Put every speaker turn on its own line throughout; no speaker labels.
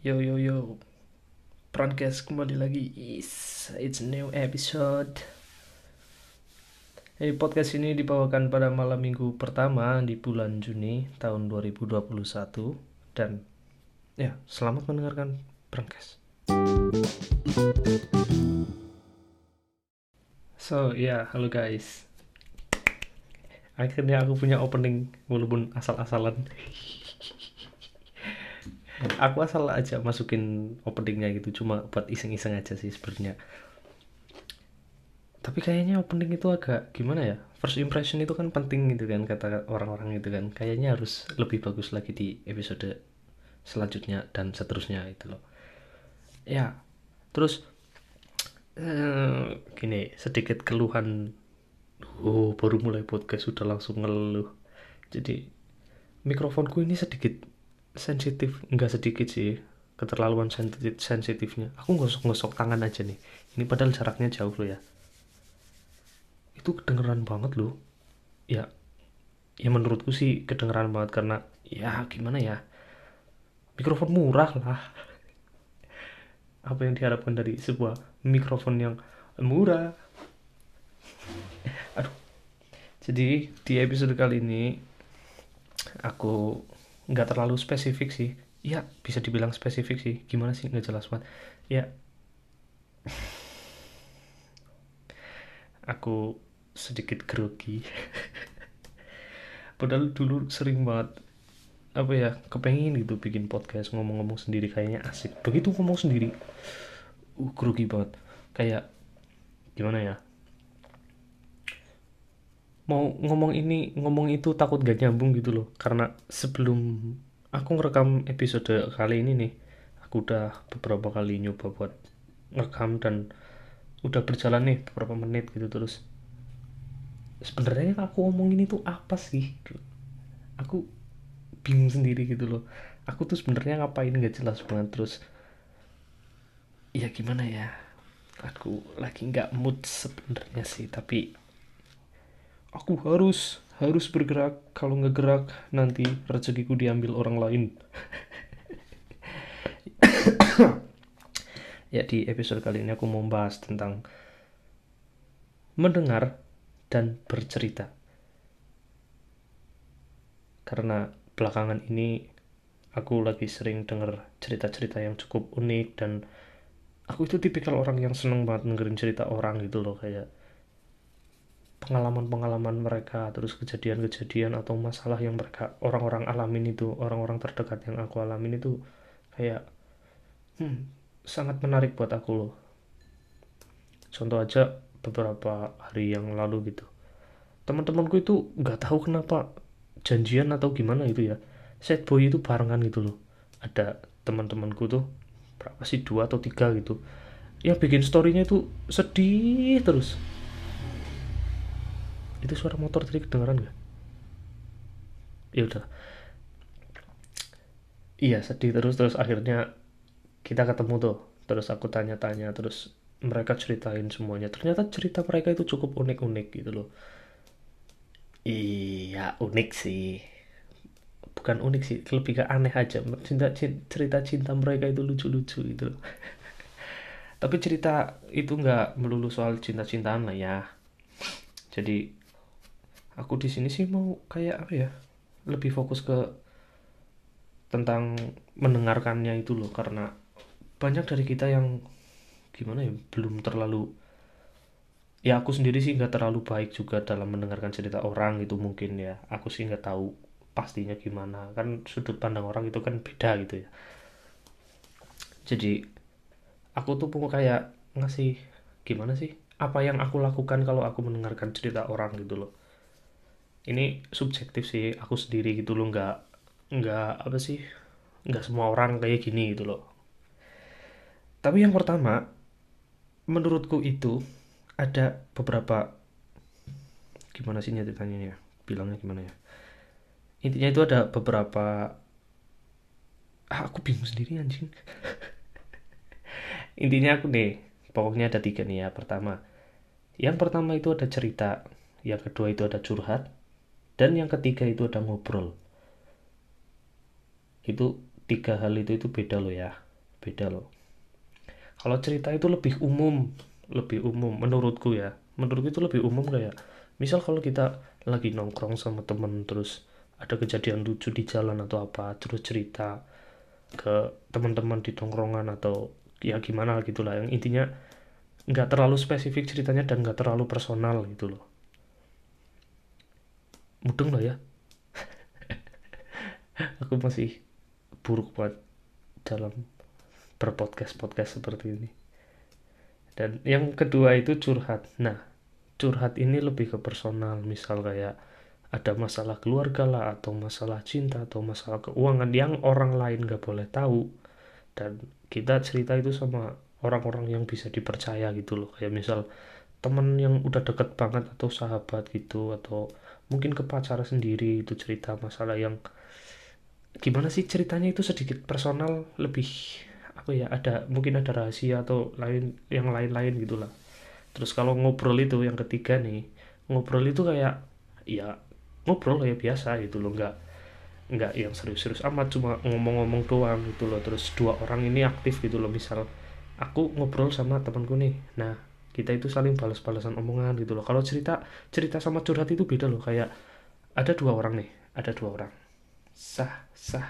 Yo yo yo. Prankes kembali lagi. Is It's new episode. Hey, podcast ini dibawakan pada malam minggu pertama di bulan Juni tahun 2021 Dan ya selamat mendengarkan Prankes So ya yeah, halo guys. Akhirnya aku punya opening walaupun asal-asalan aku asal aja masukin openingnya gitu cuma buat iseng-iseng aja sih sebenarnya. Tapi kayaknya opening itu agak gimana ya? First impression itu kan penting gitu kan kata orang-orang itu kan. Kayaknya harus lebih bagus lagi di episode selanjutnya dan seterusnya itu loh. Ya terus eh, gini sedikit keluhan. Oh baru mulai podcast sudah langsung ngeluh. Jadi mikrofonku ini sedikit sensitif nggak sedikit sih keterlaluan sensitif sensitifnya. Aku ngosok-ngosok tangan aja nih. Ini padahal jaraknya jauh loh ya. Itu kedengeran banget loh. Ya ya menurutku sih kedengeran banget karena ya gimana ya? Mikrofon murah lah. Apa yang diharapkan dari sebuah mikrofon yang murah? Aduh. Jadi di episode kali ini aku nggak terlalu spesifik sih. Ya bisa dibilang spesifik sih. Gimana sih? Nggak jelas banget. Ya. Aku sedikit grogi. Padahal dulu sering banget apa ya kepengen gitu bikin podcast ngomong-ngomong sendiri. Kayaknya asik. Begitu ngomong sendiri uh grogi banget. Kayak gimana ya mau ngomong ini ngomong itu takut gak nyambung gitu loh. Karena sebelum aku ngerekam episode kali ini nih aku udah beberapa kali nyoba buat ngerekam dan udah berjalan nih beberapa menit gitu terus. Sebenarnya aku ngomongin itu apa sih? Aku bingung sendiri gitu loh. Aku tuh sebenarnya ngapain gak jelas banget terus. Ya gimana ya? Aku lagi nggak mood sebenarnya sih tapi aku harus harus bergerak. Kalau nggak gerak nanti rezekiku diambil orang lain. Ya di episode kali ini aku mau bahas tentang mendengar dan bercerita. Karena belakangan ini aku lagi sering denger cerita-cerita yang cukup unik dan aku itu tipikal orang yang seneng banget dengerin cerita orang gitu loh kayak pengalaman-pengalaman mereka terus kejadian-kejadian atau masalah yang mereka orang-orang alamin itu orang-orang terdekat yang aku alamin itu kayak hmm, sangat menarik buat aku loh. Contoh aja beberapa hari yang lalu gitu. Teman-temanku itu nggak tahu kenapa janjian atau gimana itu ya. Set boy itu barengan gitu loh. Ada teman-temanku tuh berapa sih dua atau tiga gitu. Yang bikin storynya itu sedih terus itu suara motor tadi kedengeran gak ya udah. Iya sedih terus terus akhirnya kita ketemu tuh. Terus aku tanya-tanya terus mereka ceritain semuanya. Ternyata cerita mereka itu cukup unik-unik gitu loh. Iya unik sih. Bukan unik sih lebih ke aneh aja. Cinta, cerita cinta mereka itu lucu-lucu gitu loh. Tapi cerita itu nggak melulu soal cinta-cintaan lah ya. Jadi aku di sini sih mau kayak apa ya lebih fokus ke tentang mendengarkannya itu loh karena banyak dari kita yang gimana ya belum terlalu ya aku sendiri sih nggak terlalu baik juga dalam mendengarkan cerita orang itu mungkin ya. Aku sih nggak tahu pastinya gimana. Kan sudut pandang orang itu kan beda gitu ya. Jadi aku tuh mau kayak ngasih gimana sih apa yang aku lakukan kalau aku mendengarkan cerita orang gitu loh ini subjektif sih aku sendiri gitu loh nggak nggak apa sih nggak semua orang kayak gini gitu loh. Tapi yang pertama menurutku itu ada beberapa gimana sih ceritanya ya? Bilangnya gimana ya? Intinya itu ada beberapa ah, aku bingung sendiri anjing. Intinya aku nih pokoknya ada tiga nih ya pertama. Yang pertama itu ada cerita yang kedua itu ada curhat dan yang ketiga itu ada ngobrol. Itu tiga hal itu itu beda loh ya beda loh. Kalau cerita itu lebih umum lebih umum menurutku ya. Menurutku itu lebih umum kayak misal kalau kita lagi nongkrong sama temen terus ada kejadian lucu di jalan atau apa terus cerita ke teman-teman di tongkrongan atau ya gimana gitulah. Yang intinya nggak terlalu spesifik ceritanya dan nggak terlalu personal gitu loh mudeng lah ya. Aku masih buruk buat dalam berpodcast podcast seperti ini. Dan yang kedua itu curhat. Nah curhat ini lebih ke personal. Misal kayak ada masalah keluarga lah atau masalah cinta atau masalah keuangan yang orang lain gak boleh tahu. Dan kita cerita itu sama orang-orang yang bisa dipercaya gitu loh. Kayak misal temen yang udah deket banget atau sahabat gitu atau mungkin ke pacar sendiri itu cerita masalah yang gimana sih ceritanya itu sedikit personal lebih apa ya ada mungkin ada rahasia atau lain yang lain-lain gitulah terus kalau ngobrol itu yang ketiga nih ngobrol itu kayak ya ngobrol kayak biasa gitu loh nggak nggak yang serius-serius amat cuma ngomong-ngomong doang gitu loh. Terus dua orang ini aktif gitu loh misal aku ngobrol sama temanku nih. Nah kita itu saling balas-balasan omongan gitu loh. Kalau cerita cerita sama curhat itu beda loh. Kayak ada dua orang nih ada dua orang. Sah sah.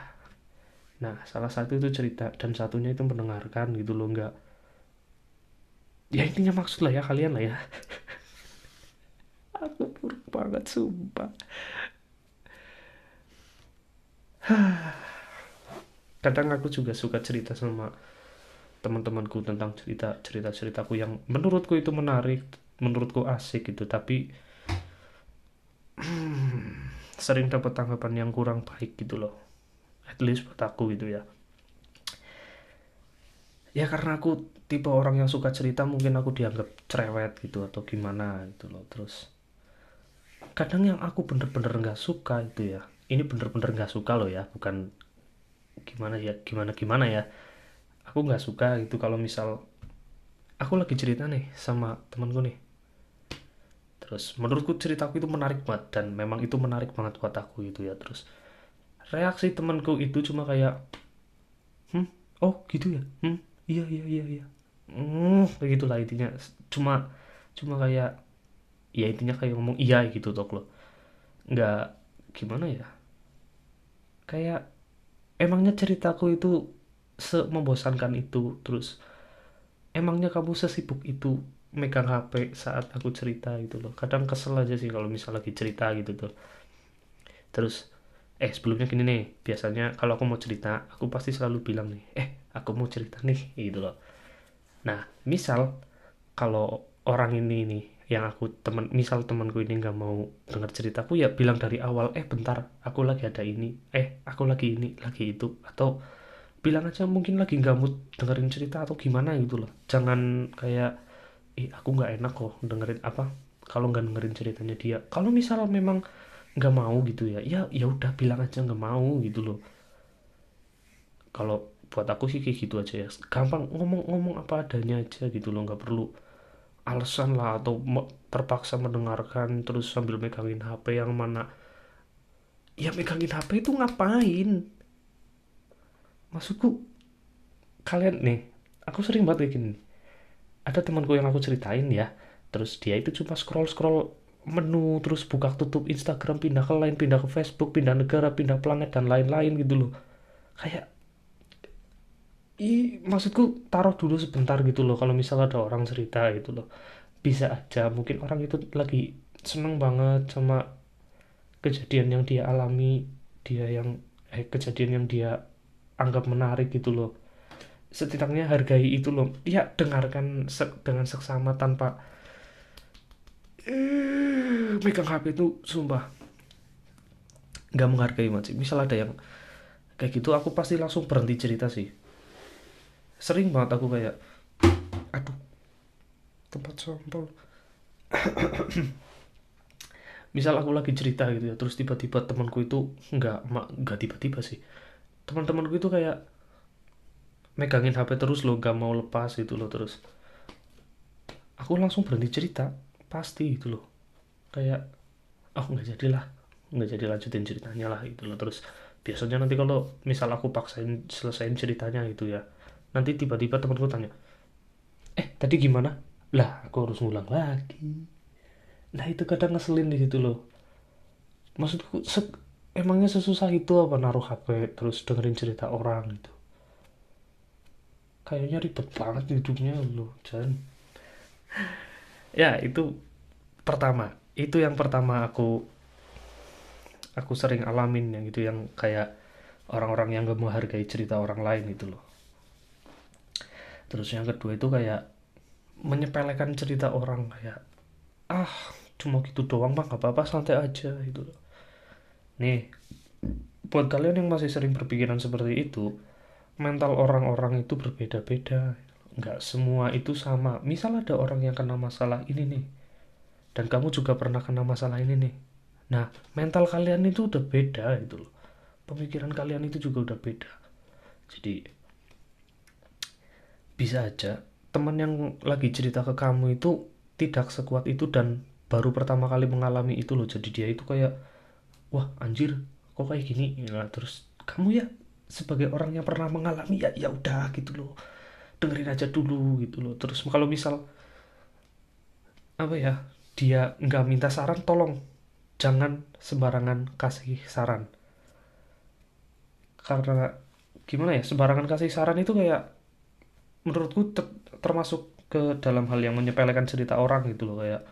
Nah, salah satu itu cerita dan satunya itu mendengarkan gitu loh, nggak ya intinya maksud lah ya kalian lah ya. Aku buruk banget sumpah. Kadang aku juga suka cerita sama teman-temanku tentang cerita cerita ceritaku yang menurutku itu menarik menurutku asik gitu tapi sering dapat tanggapan yang kurang baik gitu loh. At least buat aku gitu ya. Ya karena aku tipe orang yang suka cerita mungkin aku dianggap cerewet gitu atau gimana gitu loh. Terus kadang yang aku bener-bener nggak suka itu ya. Ini bener-bener nggak suka loh ya bukan gimana ya gimana gimana ya aku nggak suka gitu kalau misal aku lagi cerita nih sama temanku nih. Terus menurutku ceritaku itu menarik banget dan memang itu menarik banget buat aku gitu ya. Terus reaksi temanku itu cuma kayak hmm? Oh gitu ya? Hmm? Iya iya iya iya. Hmm begitulah intinya. Cuma cuma kayak ya intinya kayak ngomong iya gitu toh lo. Nggak gimana ya? Kayak emangnya ceritaku itu membosankan itu terus emangnya kamu sesibuk itu megang HP saat aku cerita gitu loh. Kadang kesel aja sih kalau misal lagi cerita gitu tuh. Terus eh sebelumnya gini nih biasanya kalau aku mau cerita aku pasti selalu bilang nih eh aku mau cerita nih gitu loh. Nah misal kalau orang ini nih yang aku temen misal temanku ini nggak mau dengar ceritaku ya bilang dari awal eh bentar aku lagi ada ini eh aku lagi ini lagi itu atau bilang aja mungkin lagi nggak mau dengerin cerita atau gimana gitu loh. Jangan kayak eh aku nggak enak kok dengerin apa kalau nggak dengerin ceritanya dia. Kalau misal memang nggak mau gitu ya ya ya udah bilang aja nggak mau gitu loh. Kalau buat aku sih kayak gitu aja ya. Gampang ngomong-ngomong apa adanya aja gitu loh nggak perlu alasan lah atau terpaksa mendengarkan terus sambil megangin HP yang mana. Ya megangin HP itu ngapain maksudku kalian nih aku sering banget kayak gini ada temanku yang aku ceritain ya terus dia itu cuma scroll scroll menu terus buka tutup Instagram pindah ke lain pindah ke Facebook pindah negara pindah planet dan lain-lain gitu loh. Kayak i maksudku taruh dulu sebentar gitu loh kalau misal ada orang cerita gitu loh. Bisa aja mungkin orang itu lagi seneng banget sama kejadian yang dia alami dia yang eh kejadian yang dia anggap menarik gitu loh. Setidaknya hargai itu loh. Ya dengarkan se dengan seksama tanpa eh, megang HP itu sumpah. Nggak menghargai macam misal ada yang kayak gitu aku pasti langsung berhenti cerita sih. Sering banget aku kayak aduh tempat sampel. Misal aku lagi cerita gitu ya terus tiba-tiba temanku itu nggak nggak tiba-tiba sih teman-temanku itu kayak megangin HP terus lo gak mau lepas itu lo terus. Aku langsung berhenti cerita pasti gitu loh. Kayak oh nggak jadilah nggak jadi lanjutin ceritanya lah gitu loh. Terus biasanya nanti kalau misal aku paksain selesaiin ceritanya gitu ya nanti tiba-tiba temanku tanya eh tadi gimana? Lah aku harus ngulang lagi. Nah itu kadang ngeselin di situ loh. Maksudku emangnya sesusah itu apa naruh HP terus dengerin cerita orang gitu? Kayaknya ribet banget hidupnya loh Jan. Ya itu pertama. Itu yang pertama aku aku sering alamin yang gitu yang kayak orang-orang yang gak menghargai cerita orang lain itu loh. Terus yang kedua itu kayak menyepelekan cerita orang kayak ah cuma gitu doang bang gak apa-apa santai aja gitu loh nih buat kalian yang masih sering berpikiran seperti itu mental orang-orang itu berbeda-beda. Nggak semua itu sama. Misal ada orang yang kena masalah ini nih dan kamu juga pernah kena masalah ini nih. Nah mental kalian itu udah beda itu loh. Pemikiran kalian itu juga udah beda. Jadi bisa aja teman yang lagi cerita ke kamu itu tidak sekuat itu dan baru pertama kali mengalami itu loh. Jadi dia itu kayak wah anjir kok kayak gini? Nah, terus kamu ya sebagai orang yang pernah mengalami ya ya udah gitu loh. Dengerin aja dulu gitu loh. Terus kalau misal apa ya dia nggak minta saran tolong jangan sembarangan kasih saran. Karena gimana ya sembarangan kasih saran itu kayak menurutku ter termasuk ke dalam hal yang menyepelekan cerita orang gitu loh kayak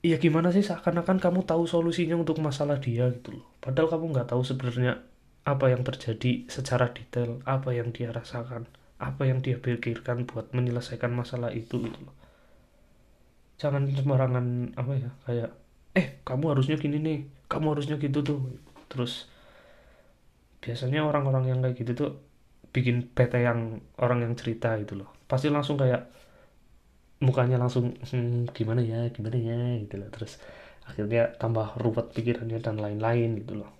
Iya gimana sih seakan-akan kamu tahu solusinya untuk masalah dia gitu loh. Padahal kamu nggak tahu sebenarnya apa yang terjadi secara detail, apa yang dia rasakan, apa yang dia pikirkan buat menyelesaikan masalah itu gitu loh. Jangan sembarangan apa ya kayak eh kamu harusnya gini nih, kamu harusnya gitu tuh. Terus biasanya orang-orang yang kayak gitu tuh bikin bete yang orang yang cerita gitu loh. Pasti langsung kayak mukanya langsung hmm, gimana ya, gimana ya gitu loh. Terus akhirnya tambah ruwet pikirannya dan lain-lain gitu loh.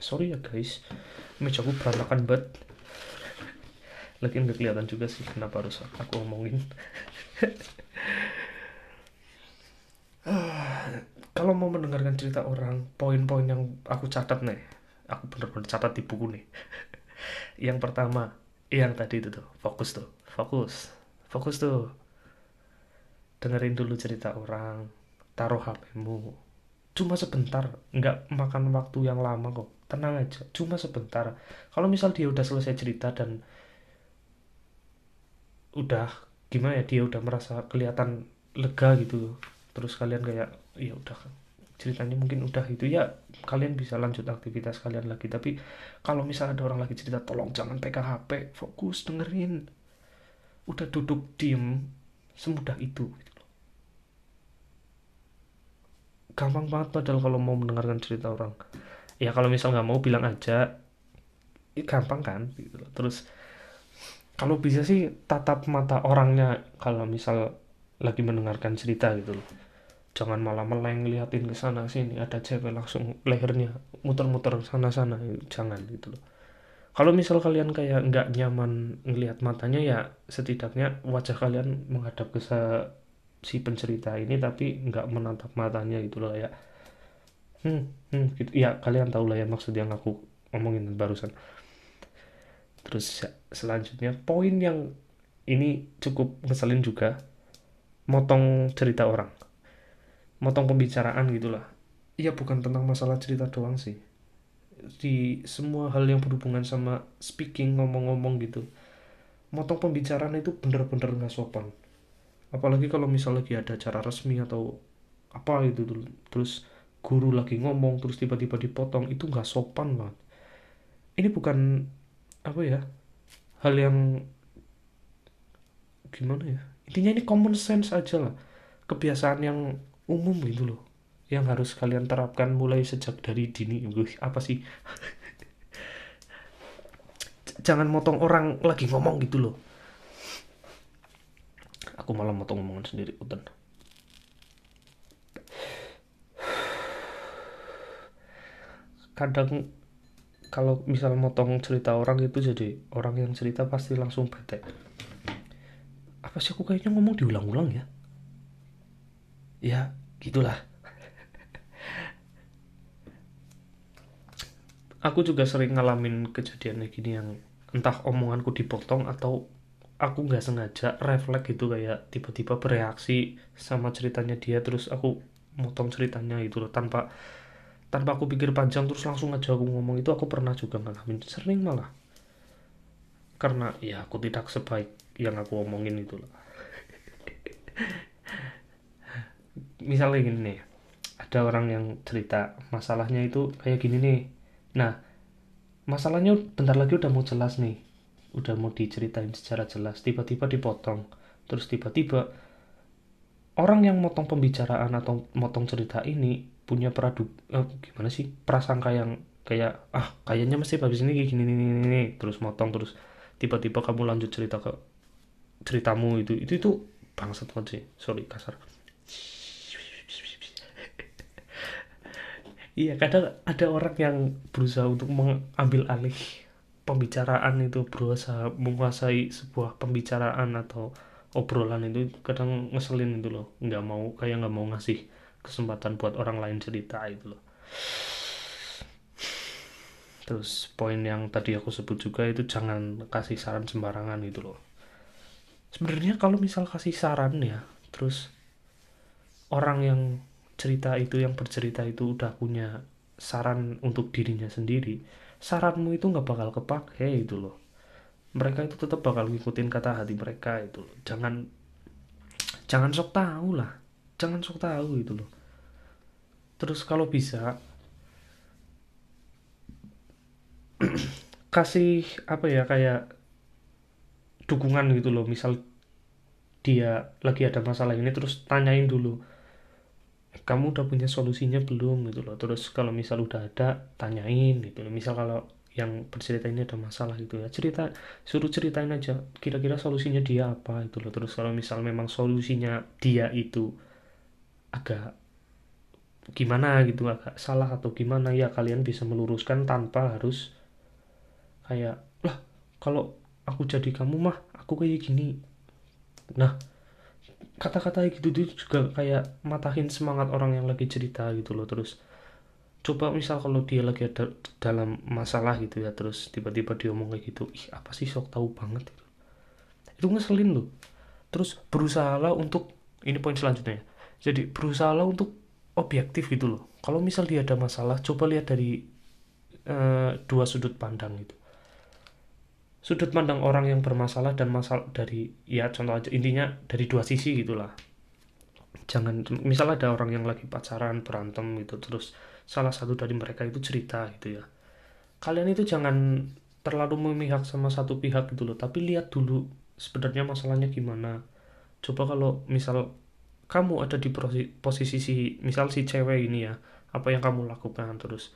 Sorry ya guys. Meja aku berantakan banget. Lagi nggak kelihatan juga sih kenapa harus aku ngomongin kalau mau mendengarkan cerita orang poin-poin yang aku catat nih aku bener-bener catat di buku nih. Yang pertama yang tadi itu tuh fokus tuh fokus fokus tuh dengerin dulu cerita orang taruh HPmu cuma sebentar nggak makan waktu yang lama kok. Tenang aja cuma sebentar. Kalau misal dia udah selesai cerita dan udah gimana ya dia udah merasa kelihatan lega gitu. Terus kalian kayak ya udah ceritanya mungkin udah itu ya kalian bisa lanjut aktivitas kalian lagi. Tapi kalau misal ada orang lagi cerita tolong jangan pegang HP fokus dengerin. Udah duduk diem semudah itu. gitu loh. Gampang banget padahal kalau mau mendengarkan cerita orang. Ya kalau misal nggak mau bilang aja. Ya gampang kan gitu loh. terus kalau bisa sih tatap mata orangnya kalau misal lagi mendengarkan cerita gitu loh. Jangan malah meleng liatin ke sana sini. Ada cewek langsung lehernya muter-muter sana sana jangan gitu loh. Kalau misal kalian kayak nggak nyaman ngelihat matanya ya setidaknya wajah kalian menghadap ke si pencerita ini tapi nggak menatap matanya gitu loh ya hmm, hmm gitu. Ya kalian tahu lah ya maksud yang aku ngomongin barusan. Terus ya, selanjutnya poin yang ini cukup ngeselin juga motong cerita orang. Motong pembicaraan gitulah iya bukan tentang masalah cerita doang sih. Di semua hal yang berhubungan sama speaking ngomong-ngomong gitu motong pembicaraan itu bener-bener nggak sopan apalagi kalau misalnya lagi ada acara resmi atau apa itu terus guru lagi ngomong terus tiba-tiba dipotong itu nggak sopan banget. Ini bukan apa ya hal yang gimana ya intinya ini common sense aja lah. Kebiasaan yang umum gitu loh yang harus kalian terapkan mulai sejak dari dini. Apa sih? Jangan motong orang lagi ngomong gitu loh aku malah motong omongan sendiri udah kadang kalau misal motong cerita orang itu jadi orang yang cerita pasti langsung bete. Apa sih aku kayaknya ngomong diulang-ulang ya? Ya gitulah. Aku juga sering ngalamin kejadian kayak gini yang entah omonganku dipotong atau aku nggak sengaja refleks gitu kayak tiba-tiba bereaksi sama ceritanya dia terus aku motong ceritanya gitu loh tanpa tanpa aku pikir panjang terus langsung aja aku ngomong itu aku pernah juga ngalamin sering malah. Karena ya aku tidak sebaik yang aku omongin itu loh. Misalnya gini nih ada orang yang cerita masalahnya itu kayak gini nih. Nah masalahnya bentar lagi udah mau jelas nih udah mau diceritain secara jelas tiba-tiba dipotong. Terus tiba-tiba orang yang motong pembicaraan atau motong cerita ini punya peradu eh, gimana sih prasangka yang kayak ah kayaknya mesti habis ini gini gini, gini, gini. terus motong terus tiba-tiba kamu lanjut cerita ke ceritamu itu. Itu itu bangsat banget sih. Sorry kasar. Iya kadang ada orang yang berusaha untuk mengambil alih pembicaraan itu berusaha menguasai sebuah pembicaraan atau obrolan itu kadang ngeselin itu loh. Nggak mau kayak nggak mau ngasih kesempatan buat orang lain cerita itu loh. Terus poin yang tadi aku sebut juga itu jangan kasih saran sembarangan itu loh. Sebenarnya kalau misal kasih saran ya terus orang yang cerita itu yang bercerita itu udah punya saran untuk dirinya sendiri saranmu itu nggak bakal kepake itu loh. Mereka itu tetap bakal ngikutin kata hati mereka itu loh. Jangan jangan sok tahu lah. Jangan sok tahu itu loh. Terus kalau bisa kasih apa ya kayak dukungan gitu loh. Misal dia lagi ada masalah ini terus tanyain dulu kamu udah punya solusinya belum gitu loh. Terus kalau misal udah ada tanyain gitu misal kalau yang bercerita ini ada masalah gitu ya cerita suruh ceritain aja kira-kira solusinya dia apa itu loh. Terus kalau misal memang solusinya dia itu agak gimana gitu agak salah atau gimana ya kalian bisa meluruskan tanpa harus kayak lah kalau aku jadi kamu mah aku kayak gini. Nah kata-kata gitu tuh juga kayak matahin semangat orang yang lagi cerita gitu loh terus coba misal kalau dia lagi ada dalam masalah gitu ya terus tiba-tiba dia ngomong kayak gitu ih apa sih sok tahu banget itu? Itu ngeselin loh. Terus berusaha untuk ini poin selanjutnya ya. jadi berusaha untuk objektif gitu loh. Kalau misal dia ada masalah coba lihat dari uh, dua sudut pandang gitu sudut pandang orang yang bermasalah dan masalah dari ya contoh aja intinya dari dua sisi gitulah. Jangan misal ada orang yang lagi pacaran berantem gitu terus salah satu dari mereka itu cerita gitu ya. Kalian itu jangan terlalu memihak sama satu pihak gitu loh tapi lihat dulu sebenarnya masalahnya gimana. Coba kalau misal kamu ada di posisi si misal si cewek ini ya apa yang kamu lakukan terus.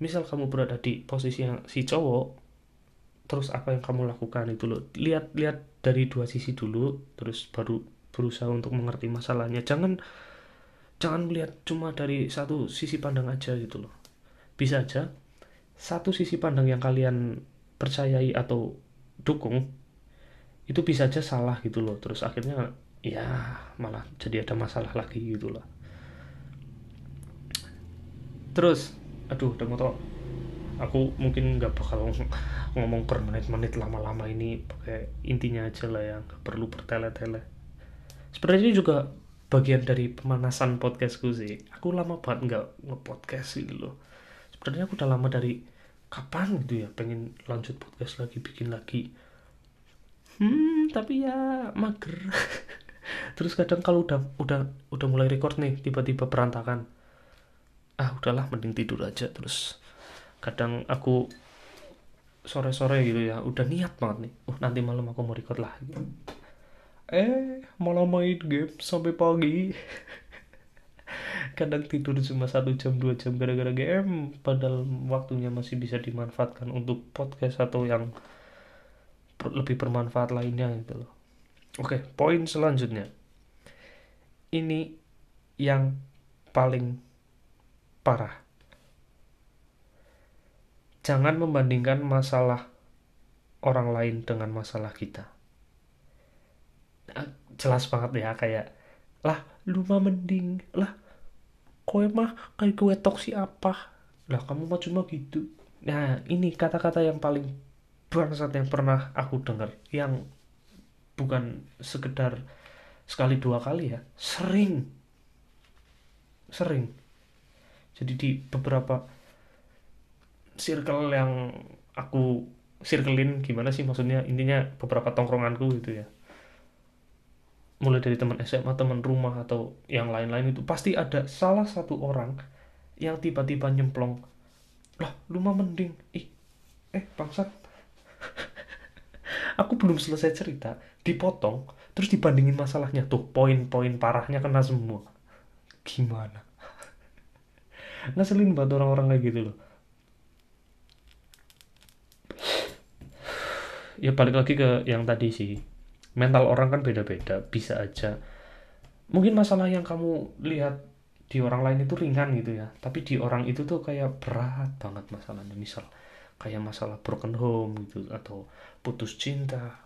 Misal kamu berada di posisi yang si cowok terus apa yang kamu lakukan itu loh. Lihat lihat dari dua sisi dulu terus baru berusaha untuk mengerti masalahnya. Jangan jangan melihat cuma dari satu sisi pandang aja gitu loh. Bisa aja satu sisi pandang yang kalian percayai atau dukung itu bisa aja salah gitu loh. Terus akhirnya ya malah jadi ada masalah lagi gitu loh. Terus aduh udah tau aku mungkin nggak bakal ngomong per menit-menit lama-lama ini pakai intinya aja lah ya nggak perlu bertele-tele. Sebenarnya ini juga bagian dari pemanasan podcastku sih. Aku lama banget nggak nge-podcast gitu loh. Sebenarnya aku udah lama dari kapan gitu ya pengen lanjut podcast lagi bikin lagi. Hmm tapi ya mager. Terus kadang kalau udah udah udah mulai record nih tiba-tiba berantakan. Ah udahlah mending tidur aja terus. Kadang aku sore-sore gitu ya udah niat banget nih. Uh nanti malam aku mau record lah eh malah main game sampai pagi. Kadang tidur cuma satu jam dua jam gara-gara game. Padahal waktunya masih bisa dimanfaatkan untuk podcast atau yang lebih bermanfaat lainnya gitu loh. Oke poin selanjutnya. Ini yang paling parah jangan membandingkan masalah orang lain dengan masalah kita. Jelas banget ya kayak lah lu mah mending lah kowe mah kayak gue toksi apa? Lah kamu mah cuma gitu. Nah ini kata-kata yang paling bangsat yang pernah aku dengar yang bukan sekedar sekali dua kali ya sering. Sering. Jadi di beberapa circle yang aku circlein gimana sih maksudnya? Intinya beberapa tongkronganku gitu ya. Mulai dari teman SMA teman rumah atau yang lain-lain itu. Pasti ada salah satu orang yang tiba-tiba nyemplong lah lu mah mending. Ih eh bangsat. Aku belum selesai cerita. Dipotong terus dibandingin masalahnya. Tuh poin-poin parahnya kena semua. Gimana? Ngeselin banget orang-orang kayak gitu loh ya balik lagi ke yang tadi sih. Mental orang kan beda-beda bisa aja. Mungkin masalah yang kamu lihat di orang lain itu ringan gitu ya. Tapi di orang itu tuh kayak berat banget masalahnya. Misal kayak masalah broken home gitu atau putus cinta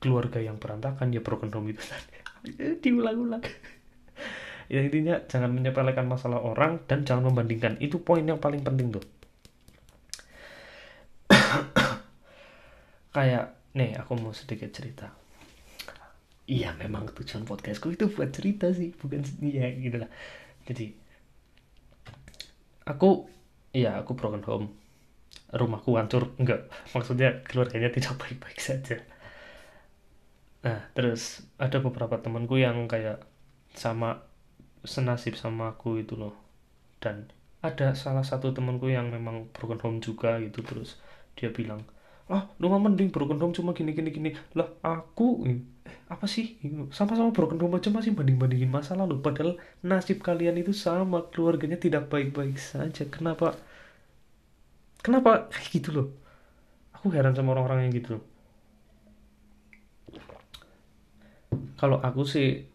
keluarga yang berantakan ya broken home itu tadi. Diulang-ulang. Ya intinya jangan menyepelekan masalah orang dan jangan membandingkan. Itu poin yang paling penting tuh kayak nih aku mau sedikit cerita. Iya memang tujuan podcastku itu buat cerita sih bukan iya gitu lah. Jadi aku iya aku broken home. Rumahku hancur enggak. Maksudnya keluarganya tidak baik-baik saja. Nah terus ada beberapa temanku yang kayak sama senasib sama aku itu loh. Dan ada salah satu temanku yang memang broken home juga gitu terus dia bilang ah lu mah mending broken home cuma gini gini gini. Lah aku eh, apa sih? Sama-sama broken home aja masih banding bandingin masalah lo padahal nasib kalian itu sama keluarganya tidak baik-baik saja. Kenapa? Kenapa? Kayak gitu loh. Aku heran sama orang-orang yang gitu loh. Kalau aku sih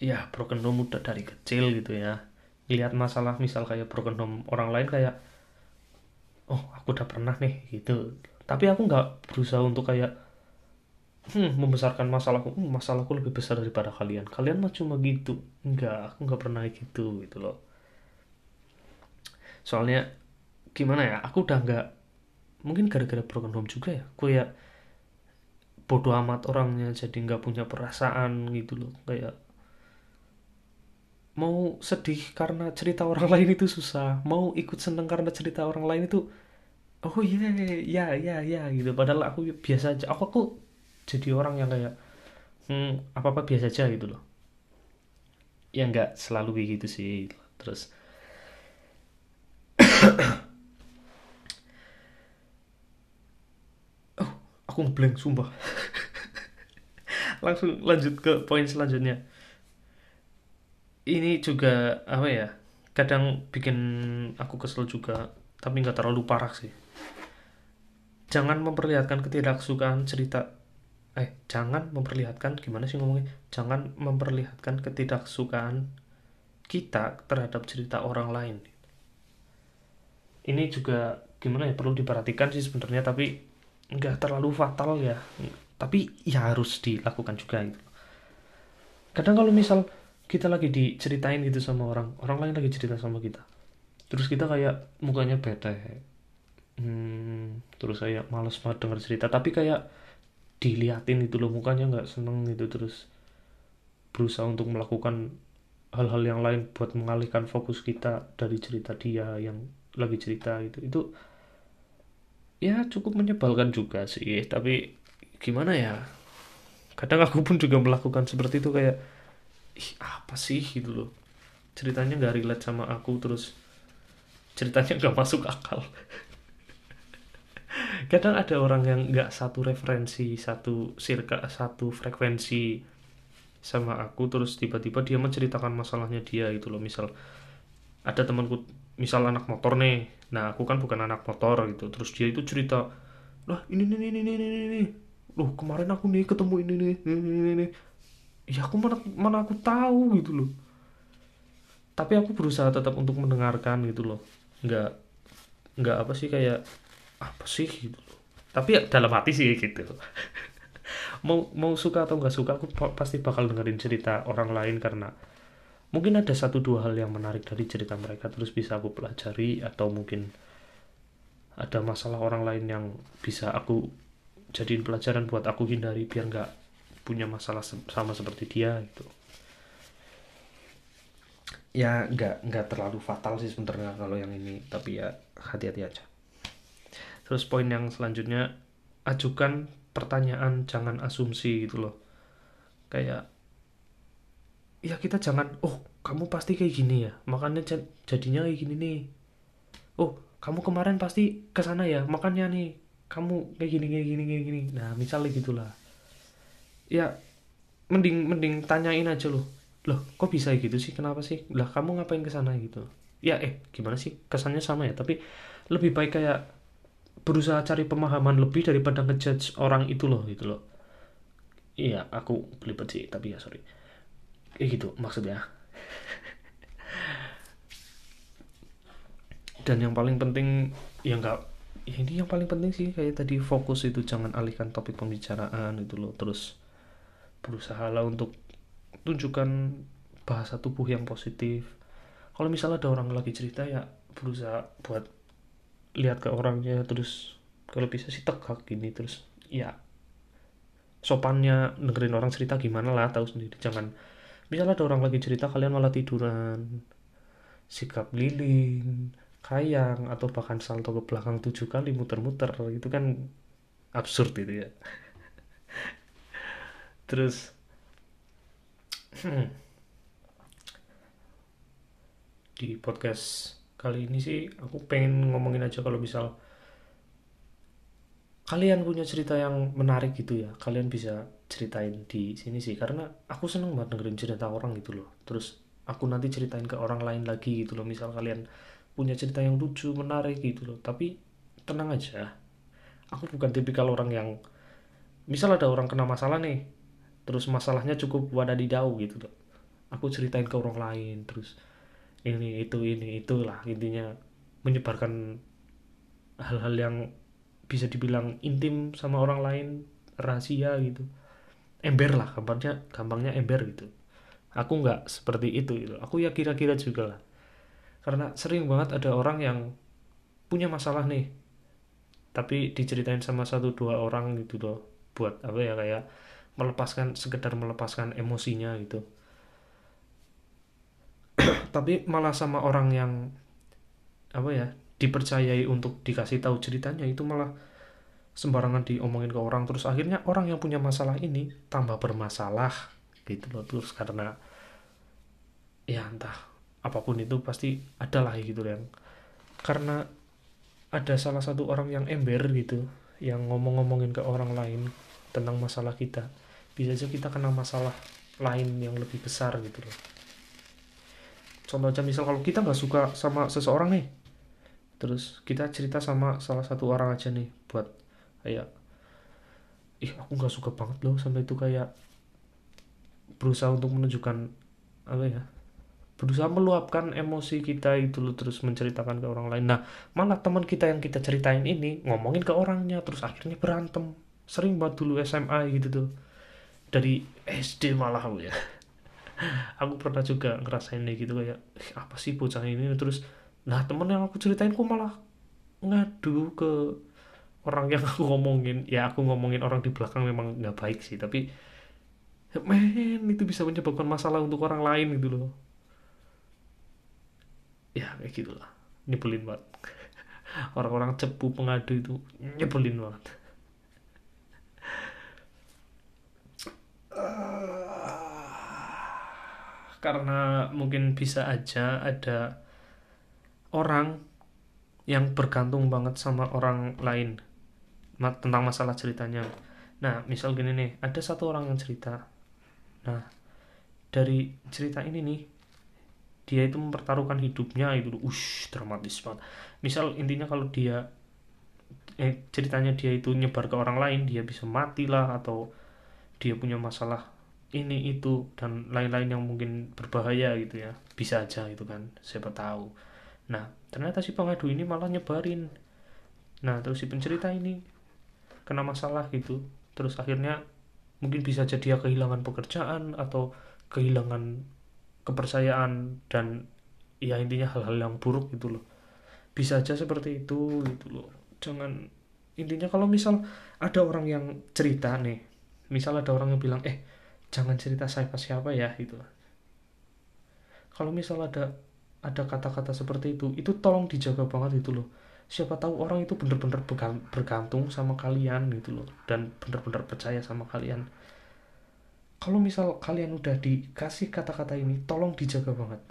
ya broken home udah dari kecil gitu ya. Lihat masalah misal kayak broken home orang lain kayak oh aku udah pernah nih gitu tapi aku nggak berusaha untuk kayak hmm, membesarkan masalahku. Hmm, masalahku lebih besar daripada kalian. Kalian mah cuma gitu. Nggak aku nggak pernah gitu gitu loh. Soalnya gimana ya aku udah nggak mungkin gara-gara broken home juga ya aku ya bodoh amat orangnya jadi nggak punya perasaan gitu loh kayak mau sedih karena cerita orang lain itu susah mau ikut seneng karena cerita orang lain itu oh iya iya iya iya gitu. Padahal aku biasa aja aku aku jadi orang yang kayak hmm, apa apa biasa aja gitu loh. Ya nggak selalu begitu sih. Terus oh aku ngeblank sumpah. Langsung lanjut ke poin selanjutnya. Ini juga apa ya kadang bikin aku kesel juga tapi nggak terlalu parah sih jangan memperlihatkan ketidaksukaan cerita. Eh jangan memperlihatkan gimana sih ngomongnya? Jangan memperlihatkan ketidaksukaan kita terhadap cerita orang lain. Ini juga gimana ya perlu diperhatikan sih sebenarnya tapi nggak terlalu fatal ya. Tapi ya harus dilakukan juga gitu. Kadang kalau misal kita lagi diceritain gitu sama orang orang lain lagi cerita sama kita terus kita kayak mukanya bete hmm, terus saya males banget denger cerita. Tapi kayak diliatin itu loh mukanya nggak seneng gitu terus berusaha untuk melakukan hal-hal yang lain buat mengalihkan fokus kita dari cerita dia yang lagi cerita gitu. Itu ya cukup menyebalkan juga sih tapi gimana ya? Kadang aku pun juga melakukan seperti itu kayak ih apa sih? gitu loh. Ceritanya nggak relate sama aku terus ceritanya nggak masuk akal kadang ada orang yang nggak satu referensi satu sirka satu frekuensi sama aku terus tiba-tiba dia menceritakan masalahnya dia gitu loh. Misal ada temanku misal anak motor nih. Nah aku kan bukan anak motor gitu. Terus dia itu cerita lah ini ini ini ini ini ini. Loh kemarin aku nih ketemu ini nih ini ini, ini. ya aku mana mana aku tahu gitu loh. Tapi aku berusaha tetap untuk mendengarkan gitu loh. Nggak nggak apa sih kayak apa sih? Gitu tapi ya dalam hati sih gitu. Mau mau suka atau nggak suka aku pasti bakal dengerin cerita orang lain karena mungkin ada satu dua hal yang menarik dari cerita mereka terus bisa aku pelajari atau mungkin ada masalah orang lain yang bisa aku jadiin pelajaran buat aku hindari biar nggak punya masalah sama seperti dia gitu. Ya nggak nggak terlalu fatal sih sebenarnya kalau yang ini tapi ya hati-hati aja terus poin yang selanjutnya ajukan pertanyaan jangan asumsi gitu loh. Kayak ya kita jangan oh kamu pasti kayak gini ya makanya ja- jadinya kayak gini nih. Oh kamu kemarin pasti ke sana ya makanya nih. Kamu kayak gini kayak gini kayak gini. Nah misalnya gitulah. Ya mending mending tanyain aja loh. Loh kok bisa gitu sih? Kenapa sih? Lah kamu ngapain ke sana gitu? Ya eh gimana sih? Kesannya sama ya tapi lebih baik kayak berusaha cari pemahaman lebih daripada ngejudge orang itu loh gitu loh. Iya aku belibet sih tapi ya sorry. Kayak gitu maksudnya. Dan yang paling penting ya nggak ya ini yang paling penting sih kayak tadi fokus itu jangan alihkan topik pembicaraan itu loh. Terus berusaha lah untuk tunjukkan bahasa tubuh yang positif. Kalau misalnya ada orang lagi cerita ya berusaha buat lihat ke orangnya terus kalau bisa sih tegak gini terus ya sopannya dengerin orang cerita gimana lah tahu sendiri. Jangan misalnya ada orang lagi cerita kalian malah tiduran. Sikap lilin kayang atau bahkan salto ke belakang tujuh kali muter-muter itu kan absurd itu ya. Terus hmm, di podcast kali ini sih aku pengen ngomongin aja kalau misal kalian punya cerita yang menarik gitu ya kalian bisa ceritain di sini sih. Karena aku seneng banget dengerin cerita orang gitu loh. Terus aku nanti ceritain ke orang lain lagi gitu loh. Misal kalian punya cerita yang lucu menarik gitu loh. Tapi tenang aja. Aku bukan tipikal orang yang misal ada orang kena masalah nih terus masalahnya cukup wadadidau gitu loh. Aku ceritain ke orang lain terus ini itu ini itulah intinya menyebarkan hal-hal yang bisa dibilang intim sama orang lain rahasia gitu. Ember lah gampangnya gampangnya ember gitu. Aku nggak seperti itu gitu. Aku ya kira-kira juga lah. Karena sering banget ada orang yang punya masalah nih tapi diceritain sama satu dua orang gitu loh buat apa ya kayak melepaskan sekedar melepaskan emosinya gitu tapi malah sama orang yang apa ya dipercayai untuk dikasih tahu ceritanya itu malah sembarangan diomongin ke orang. Terus akhirnya orang yang punya masalah ini tambah bermasalah gitu loh. Terus karena ya entah apa pun itu pasti ada lah gitu yang karena ada salah satu orang yang ember gitu yang ngomong-ngomongin ke orang lain tentang masalah kita. Bisa aja kita kena masalah lain yang lebih besar gitu loh contoh aja misal kalau kita nggak suka sama seseorang nih terus kita cerita sama salah satu orang aja nih buat kayak ih aku nggak suka banget loh sampai itu kayak berusaha untuk menunjukkan apa ya berusaha meluapkan emosi kita itu loh terus menceritakan ke orang lain. Nah malah teman kita yang kita ceritain ini ngomongin ke orangnya terus akhirnya berantem. Sering banget dulu SMA gitu tuh. Dari SD malah aku ya aku pernah juga ngerasain kayak gitu kayak "Ih, apa sih bocah ini? Terus nah temen yang aku ceritain kok malah ngadu ke orang yang aku ngomongin. Ya aku ngomongin orang di belakang memang nggak baik sih tapi men itu bisa menyebabkan masalah untuk orang lain gitu loh. Ya kayak gitulah. Nyebelin banget. Orang-orang cepu pengadu itu nyebelin banget karena mungkin bisa aja ada orang yang bergantung banget sama orang lain tentang masalah ceritanya. Nah, misal gini nih, ada satu orang yang cerita. Nah, dari cerita ini nih, dia itu mempertaruhkan hidupnya itu, ush, dramatis banget. Misal intinya kalau dia eh, ceritanya dia itu nyebar ke orang lain, dia bisa mati lah atau dia punya masalah ini itu dan lain-lain yang mungkin berbahaya gitu ya. Bisa aja gitu kan siapa tahu. Nah ternyata si pengadu ini malah nyebarin. Nah terus si pencerita ini kena masalah gitu. Terus akhirnya mungkin bisa jadi dia kehilangan pekerjaan atau kehilangan kepercayaan dan ya intinya hal-hal yang buruk gitu loh. Bisa aja seperti itu gitu loh. Jangan intinya kalau misal ada orang yang cerita nih misal ada orang yang bilang eh jangan cerita siapa siapa ya gitu. Kalau misal ada ada kata-kata seperti itu itu tolong dijaga banget gitu loh. Siapa tahu orang itu bener-bener bergantung sama kalian gitu loh dan bener-bener percaya sama kalian. Kalau misal kalian udah dikasih kata-kata ini tolong dijaga banget.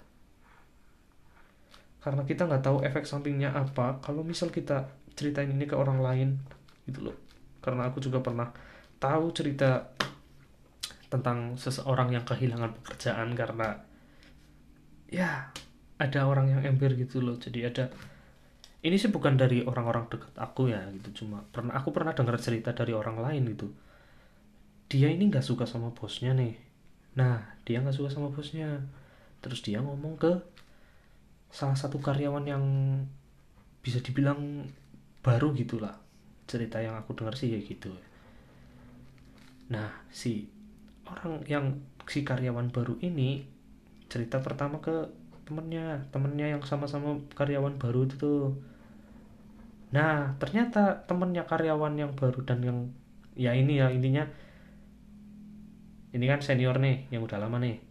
Karena kita nggak tahu efek sampingnya apa. Kalau misal kita ceritain ini ke orang lain gitu loh. Karena aku juga pernah tahu cerita tentang seseorang yang kehilangan pekerjaan karena ya ada orang yang ember gitu loh. Jadi ada ini sih bukan dari orang-orang dekat aku ya gitu. Cuma pernah aku pernah dengar cerita dari orang lain gitu. Dia ini nggak suka sama bosnya nih. Nah dia nggak suka sama bosnya. Terus dia ngomong ke salah satu karyawan yang bisa dibilang baru gitulah. Cerita yang aku dengar sih kayak gitu. Nah si orang yang si karyawan baru ini cerita pertama ke temennya temennya yang sama-sama karyawan baru itu tuh. Nah ternyata temennya karyawan yang baru dan yang ya ini ya intinya ini kan senior nih yang udah lama nih.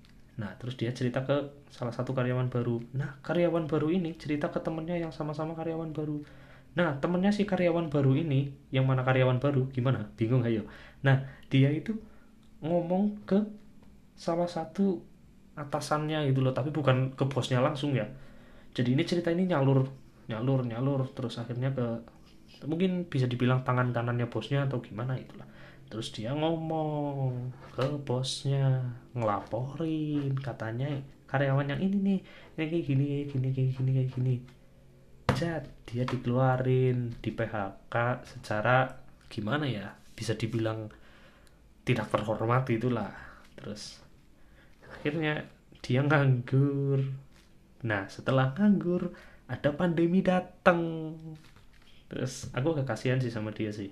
Nah terus dia cerita ke salah satu karyawan baru. Nah karyawan baru ini cerita ke temennya yang sama-sama karyawan baru. Nah temennya si karyawan baru ini yang mana karyawan baru? Gimana? Bingung ayo. Nah dia itu ngomong ke salah satu atasannya gitu loh tapi bukan ke bosnya langsung ya. Jadi ini cerita ini nyalur nyalur nyalur terus akhirnya ke mungkin bisa dibilang tangan kanannya bosnya atau gimana itulah. Terus dia ngomong ke bosnya ngelaporin katanya karyawan yang ini nih ini kayak gini kayak gini kayak gini kayak gini. Jat dia dikeluarin di PHK secara gimana ya? Bisa dibilang tidak terhormat itulah. Terus akhirnya dia nganggur. Nah setelah nganggur ada pandemi datang terus aku gak kasihan sih sama dia sih.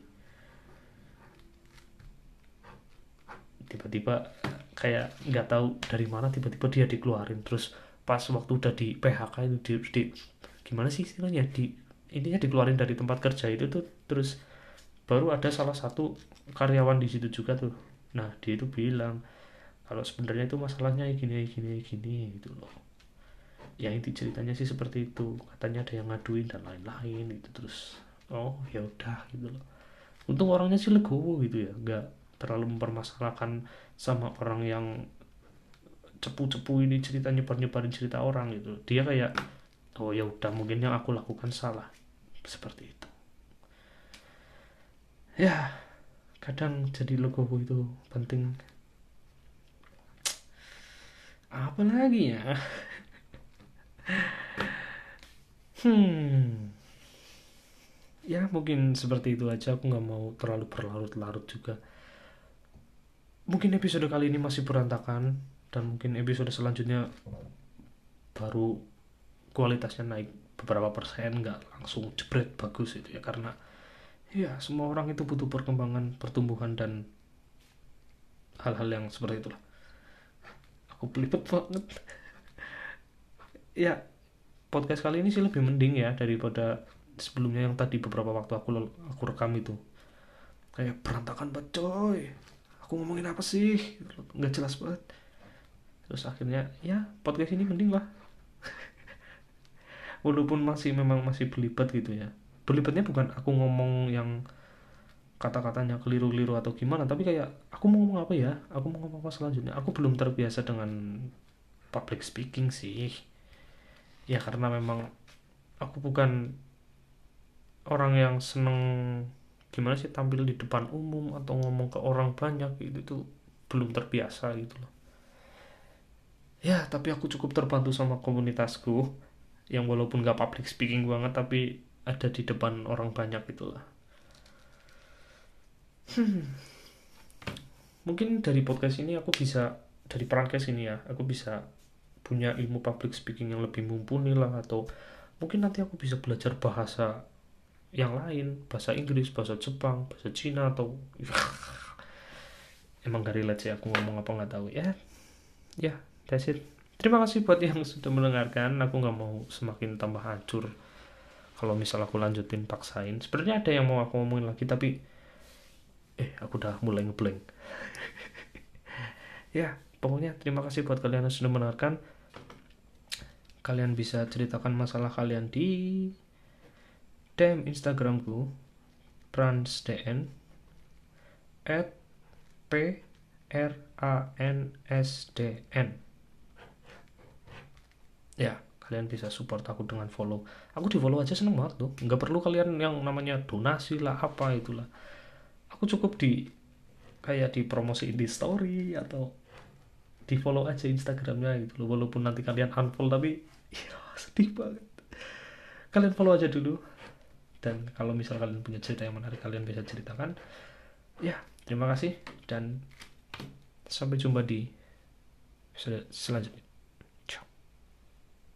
Tiba-tiba kayak nggak tahu dari mana tiba-tiba dia dikeluarin. Terus pas waktu udah di PHK itu di, di gimana sih istilahnya? Di intinya dikeluarin dari tempat kerja itu tuh terus baru ada salah satu karyawan di situ juga tuh. Nah dia itu bilang kalau sebenarnya itu masalahnya gini gini gini gitu loh. Ya inti ceritanya sih seperti itu. Katanya ada yang ngaduin dan lain-lain itu terus oh ya udah gitu loh. Untung orangnya sih legowo gitu ya nggak terlalu mempermasalahkan sama orang yang cepu-cepu ini cerita nyebar-nyebarin cerita orang gitu. Dia kayak oh ya udah mungkin yang aku lakukan salah seperti itu ya kadang jadi legowo itu penting. Apa lagi ya? Hmm. Ya mungkin seperti itu aja. Aku nggak mau terlalu berlarut-larut juga. Mungkin episode kali ini masih berantakan dan mungkin episode selanjutnya baru kualitasnya naik beberapa persen nggak langsung jebret bagus itu ya karena ya semua orang itu butuh perkembangan pertumbuhan dan hal-hal yang seperti itulah. Aku pelipet banget. Ya podcast kali ini sih lebih mending ya daripada sebelumnya yang tadi beberapa waktu aku aku rekam itu. Kayak berantakan banget coy. Aku ngomongin apa sih? Nggak jelas banget. Terus akhirnya ya podcast ini mending lah. Walaupun masih memang masih belibet gitu ya belibetnya bukan aku ngomong yang kata-katanya keliru-keliru atau gimana tapi kayak aku mau ngomong apa ya? Aku mau ngomong apa selanjutnya? Aku belum terbiasa dengan public speaking sih. Ya karena memang aku bukan orang yang seneng gimana sih tampil di depan umum atau ngomong ke orang banyak gitu tuh belum terbiasa gitu loh. Ya tapi aku cukup terbantu sama komunitasku yang walaupun gak public speaking banget tapi ada di depan orang banyak itulah. Hmm. mungkin dari podcast ini aku bisa dari podcast ini ya aku bisa punya ilmu public speaking yang lebih mumpuni lah atau mungkin nanti aku bisa belajar bahasa yang lain bahasa Inggris bahasa Jepang bahasa Cina atau emang gak relate sih aku ngomong apa nggak tahu. Ya ya that's it. Terima kasih buat yang sudah mendengarkan. Aku nggak mau semakin tambah hancur kalau misal aku lanjutin paksain. Sebenarnya ada yang mau aku ngomongin lagi tapi eh aku udah mulai ngeblank. Ya pokoknya terima kasih buat kalian yang sudah mendengarkan. Kalian bisa ceritakan masalah kalian di DM Instagramku pransdn at p r a n s d n. Ya kalian bisa support aku dengan follow. Aku di follow aja seneng banget tuh. Nggak perlu kalian yang namanya donasi lah apa itulah. Aku cukup di kayak di promosi di story atau di follow aja instagramnya gitu loh. Walaupun nanti kalian unfollow tapi ya sedih banget. Kalian follow aja dulu. Dan kalau misal kalian punya cerita yang menarik kalian bisa ceritakan. Ya terima kasih. Dan sampai jumpa di episode selanjutnya